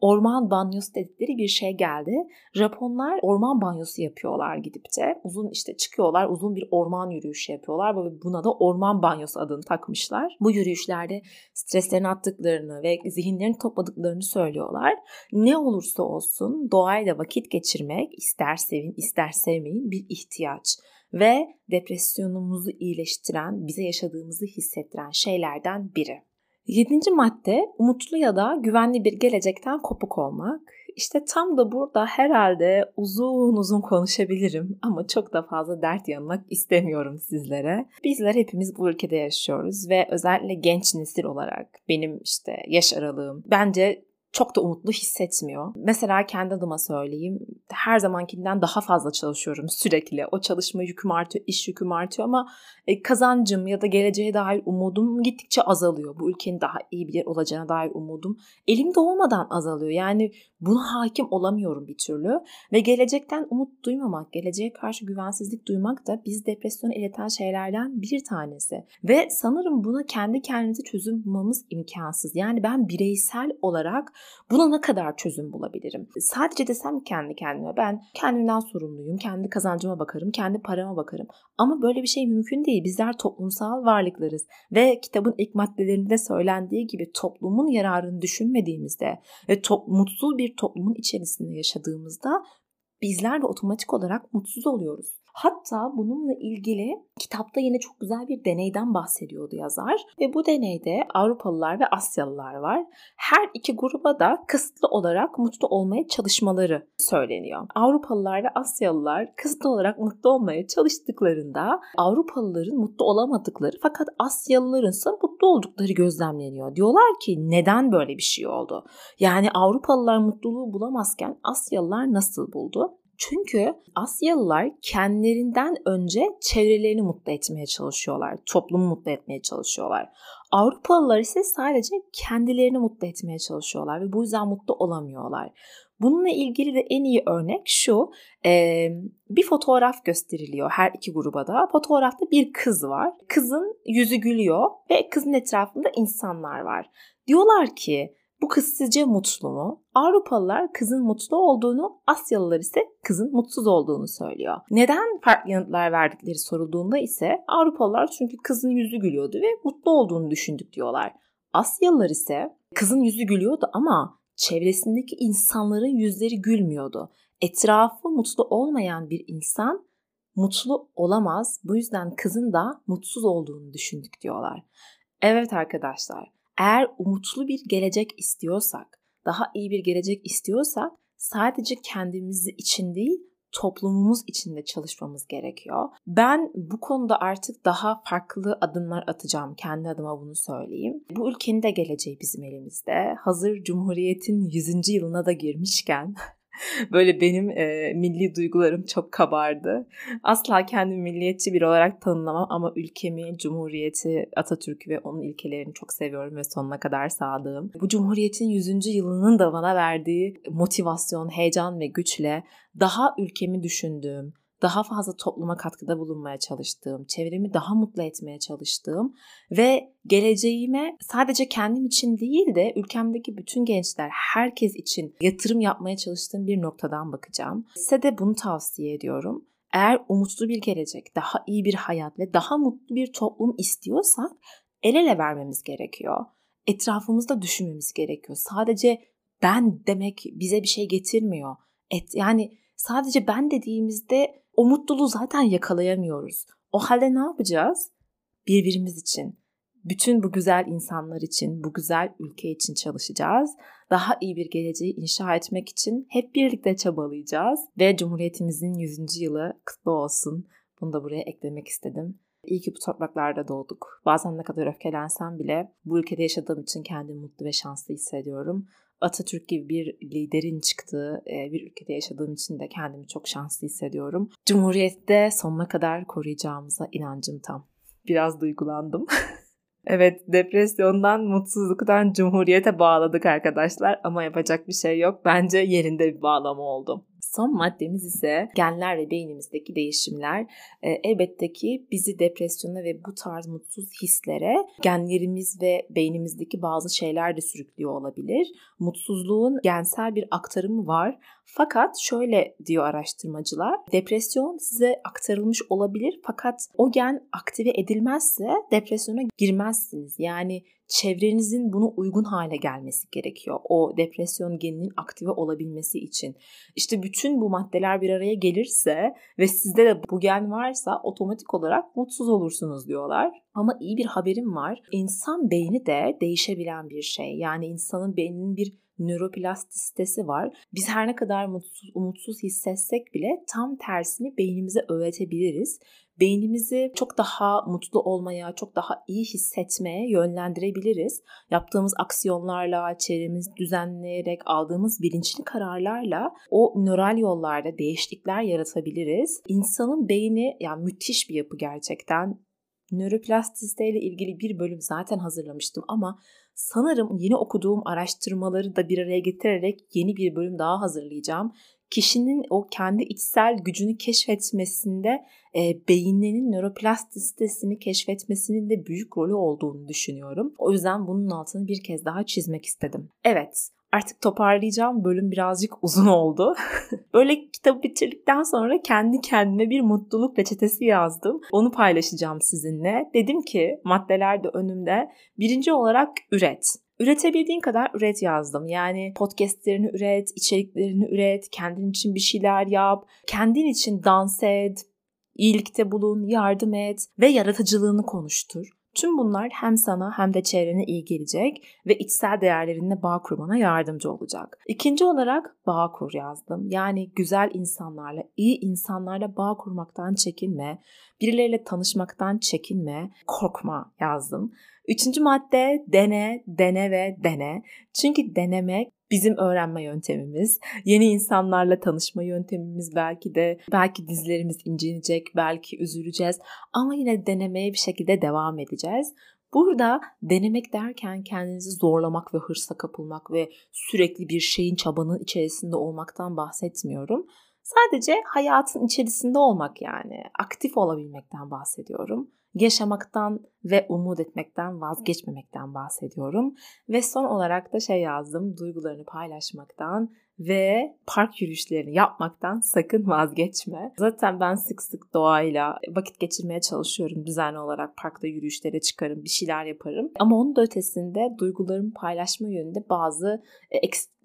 orman banyosu dedikleri bir şey geldi. Japonlar orman banyosu yapıyorlar gidip de. Uzun işte çıkıyorlar, uzun bir orman yürüyüşü yapıyorlar ve buna da orman banyosu adını takmışlar. Bu yürüyüşlerde streslerini attıklarını ve zihinlerini topladıklarını söylüyorlar. Ne olursa olsun doğayla vakit geçirmek ister sevin ister sevmeyin bir ihtiyaç ve depresyonumuzu iyileştiren, bize yaşadığımızı hissettiren şeylerden biri. Yedinci madde umutlu ya da güvenli bir gelecekten kopuk olmak. İşte tam da burada herhalde uzun uzun konuşabilirim ama çok da fazla dert yanmak istemiyorum sizlere. Bizler hepimiz bu ülkede yaşıyoruz ve özellikle genç nesil olarak benim işte yaş aralığım bence çok da umutlu hissetmiyor. Mesela kendi adıma söyleyeyim. Her zamankinden daha fazla çalışıyorum sürekli. O çalışma yüküm artıyor, iş yüküm artıyor ama e, kazancım ya da geleceğe dair umudum gittikçe azalıyor. Bu ülkenin daha iyi bir yer olacağına dair umudum elimde olmadan azalıyor. Yani buna hakim olamıyorum bir türlü ve gelecekten umut duymamak, geleceğe karşı güvensizlik duymak da biz depresyona ileten şeylerden bir tanesi. Ve sanırım buna kendi kendimize çözüm bulmamız imkansız. Yani ben bireysel olarak buna ne kadar çözüm bulabilirim? Sadece desem kendi kendime ben kendimden sorumluyum, kendi kazancıma bakarım, kendi parama bakarım. Ama böyle bir şey mümkün değil. Bizler toplumsal varlıklarız ve kitabın ilk maddelerinde söylendiği gibi toplumun yararını düşünmediğimizde ve top, mutsuz bir toplumun içerisinde yaşadığımızda bizler de otomatik olarak mutsuz oluyoruz. Hatta bununla ilgili kitapta yine çok güzel bir deneyden bahsediyordu yazar. Ve bu deneyde Avrupalılar ve Asyalılar var. Her iki gruba da kısıtlı olarak mutlu olmaya çalışmaları söyleniyor. Avrupalılar ve Asyalılar kısıtlı olarak mutlu olmaya çalıştıklarında Avrupalıların mutlu olamadıkları fakat Asyalıların ise mutlu oldukları gözlemleniyor. Diyorlar ki neden böyle bir şey oldu? Yani Avrupalılar mutluluğu bulamazken Asyalılar nasıl buldu? Çünkü Asyalılar kendilerinden önce çevrelerini mutlu etmeye çalışıyorlar. Toplumu mutlu etmeye çalışıyorlar. Avrupalılar ise sadece kendilerini mutlu etmeye çalışıyorlar ve bu yüzden mutlu olamıyorlar. Bununla ilgili de en iyi örnek şu. Bir fotoğraf gösteriliyor her iki gruba da. Fotoğrafta bir kız var. Kızın yüzü gülüyor ve kızın etrafında insanlar var. Diyorlar ki bu kız sizce mutlu mu? Avrupalılar kızın mutlu olduğunu, Asyalılar ise kızın mutsuz olduğunu söylüyor. Neden farklı yanıtlar verdikleri sorulduğunda ise Avrupalılar çünkü kızın yüzü gülüyordu ve mutlu olduğunu düşündük diyorlar. Asyalılar ise kızın yüzü gülüyordu ama çevresindeki insanların yüzleri gülmüyordu. Etrafı mutlu olmayan bir insan mutlu olamaz. Bu yüzden kızın da mutsuz olduğunu düşündük diyorlar. Evet arkadaşlar, eğer umutlu bir gelecek istiyorsak, daha iyi bir gelecek istiyorsak sadece kendimiz için değil toplumumuz içinde çalışmamız gerekiyor. Ben bu konuda artık daha farklı adımlar atacağım. Kendi adıma bunu söyleyeyim. Bu ülkenin de geleceği bizim elimizde. Hazır Cumhuriyet'in 100. yılına da girmişken Böyle benim e, milli duygularım çok kabardı. Asla kendimi milliyetçi bir olarak tanımlamam ama ülkemi, cumhuriyeti, Atatürk'ü ve onun ilkelerini çok seviyorum ve sonuna kadar sadığım. Bu cumhuriyetin 100. yılının da bana verdiği motivasyon, heyecan ve güçle daha ülkemi düşündüğüm, daha fazla topluma katkıda bulunmaya çalıştığım, çevremi daha mutlu etmeye çalıştığım ve geleceğime sadece kendim için değil de ülkemdeki bütün gençler, herkes için yatırım yapmaya çalıştığım bir noktadan bakacağım. Size de bunu tavsiye ediyorum. Eğer umutlu bir gelecek, daha iyi bir hayat ve daha mutlu bir toplum istiyorsak el ele vermemiz gerekiyor. Etrafımızda düşünmemiz gerekiyor. Sadece ben demek bize bir şey getirmiyor. Et, yani sadece ben dediğimizde o mutluluğu zaten yakalayamıyoruz. O halde ne yapacağız? Birbirimiz için, bütün bu güzel insanlar için, bu güzel ülke için çalışacağız. Daha iyi bir geleceği inşa etmek için hep birlikte çabalayacağız. Ve Cumhuriyetimizin 100. yılı kutlu olsun. Bunu da buraya eklemek istedim. İyi ki bu topraklarda doğduk. Bazen ne kadar öfkelensem bile bu ülkede yaşadığım için kendimi mutlu ve şanslı hissediyorum. Atatürk gibi bir liderin çıktığı e, bir ülkede yaşadığım için de kendimi çok şanslı hissediyorum. Cumhuriyette sonuna kadar koruyacağımıza inancım tam. Biraz duygulandım. Evet depresyondan mutsuzluktan cumhuriyete bağladık arkadaşlar ama yapacak bir şey yok. Bence yerinde bir bağlama oldu. Son maddemiz ise genler ve beynimizdeki değişimler. E, elbette ki bizi depresyona ve bu tarz mutsuz hislere genlerimiz ve beynimizdeki bazı şeyler de sürüklüyor olabilir. Mutsuzluğun gensel bir aktarımı var. Fakat şöyle diyor araştırmacılar, depresyon size aktarılmış olabilir fakat o gen aktive edilmezse depresyona girmezsiniz. Yani çevrenizin bunu uygun hale gelmesi gerekiyor. O depresyon geninin aktive olabilmesi için. İşte bütün bu maddeler bir araya gelirse ve sizde de bu gen varsa otomatik olarak mutsuz olursunuz diyorlar. Ama iyi bir haberim var. İnsan beyni de değişebilen bir şey. Yani insanın beyninin bir nöroplastisitesi var. Biz her ne kadar mutsuz, umutsuz hissetsek bile tam tersini beynimize öğretebiliriz. Beynimizi çok daha mutlu olmaya, çok daha iyi hissetmeye yönlendirebiliriz. Yaptığımız aksiyonlarla, çevremizi düzenleyerek, aldığımız bilinçli kararlarla o nöral yollarda değişiklikler yaratabiliriz. İnsanın beyni yani müthiş bir yapı gerçekten. Nöroplastisite ile ilgili bir bölüm zaten hazırlamıştım ama sanırım yeni okuduğum araştırmaları da bir araya getirerek yeni bir bölüm daha hazırlayacağım. Kişinin o kendi içsel gücünü keşfetmesinde e, beyinlerinin nöroplastisitesini keşfetmesinin de büyük rolü olduğunu düşünüyorum. O yüzden bunun altını bir kez daha çizmek istedim. Evet, Artık toparlayacağım. Bölüm birazcık uzun oldu. Böyle kitabı bitirdikten sonra kendi kendime bir mutluluk reçetesi yazdım. Onu paylaşacağım sizinle. Dedim ki maddeler de önümde. Birinci olarak üret. Üretebildiğin kadar üret yazdım. Yani podcastlerini üret, içeriklerini üret, kendin için bir şeyler yap, kendin için dans et, iyilikte bulun, yardım et ve yaratıcılığını konuştur. Tüm bunlar hem sana hem de çevrene iyi gelecek ve içsel değerlerinle bağ kurmana yardımcı olacak. İkinci olarak bağ kur yazdım. Yani güzel insanlarla, iyi insanlarla bağ kurmaktan çekinme, birileriyle tanışmaktan çekinme, korkma yazdım. Üçüncü madde dene, dene ve dene. Çünkü denemek bizim öğrenme yöntemimiz. Yeni insanlarla tanışma yöntemimiz belki de belki dizlerimiz incinecek, belki üzüleceğiz ama yine denemeye bir şekilde devam edeceğiz. Burada denemek derken kendinizi zorlamak ve hırsa kapılmak ve sürekli bir şeyin çabanın içerisinde olmaktan bahsetmiyorum. Sadece hayatın içerisinde olmak yani aktif olabilmekten bahsediyorum yaşamaktan ve umut etmekten vazgeçmemekten bahsediyorum. Ve son olarak da şey yazdım, duygularını paylaşmaktan ve park yürüyüşlerini yapmaktan sakın vazgeçme. Zaten ben sık sık doğayla vakit geçirmeye çalışıyorum. Düzenli olarak parkta yürüyüşlere çıkarım, bir şeyler yaparım. Ama onun da ötesinde duygularımı paylaşma yönünde bazı e,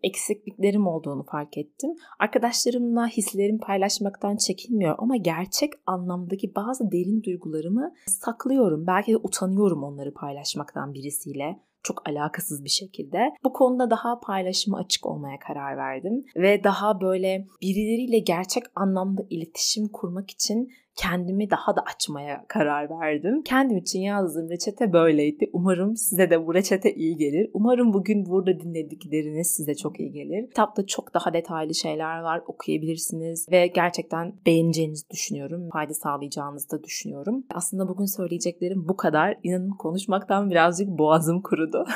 eksikliklerim olduğunu fark ettim. Arkadaşlarımla hislerimi paylaşmaktan çekinmiyor ama gerçek anlamdaki bazı derin duygularımı saklıyorum. Belki de utanıyorum onları paylaşmaktan birisiyle çok alakasız bir şekilde. Bu konuda daha paylaşıma açık olmaya karar verdim ve daha böyle birileriyle gerçek anlamda iletişim kurmak için kendimi daha da açmaya karar verdim. Kendim için yazdığım reçete böyleydi. Umarım size de bu reçete iyi gelir. Umarım bugün burada dinledikleriniz size çok iyi gelir. Kitapta çok daha detaylı şeyler var. Okuyabilirsiniz ve gerçekten beğeneceğinizi düşünüyorum. Fayda sağlayacağınızı da düşünüyorum. Aslında bugün söyleyeceklerim bu kadar. İnanın konuşmaktan birazcık boğazım kurudu.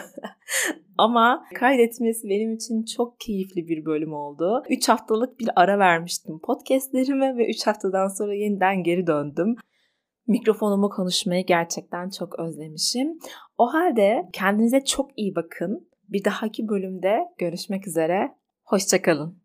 Ama kaydetmesi benim için çok keyifli bir bölüm oldu. 3 haftalık bir ara vermiştim podcastlerime ve 3 haftadan sonra yeniden geri döndüm. Mikrofonumu konuşmayı gerçekten çok özlemişim. O halde kendinize çok iyi bakın. Bir dahaki bölümde görüşmek üzere. Hoşçakalın.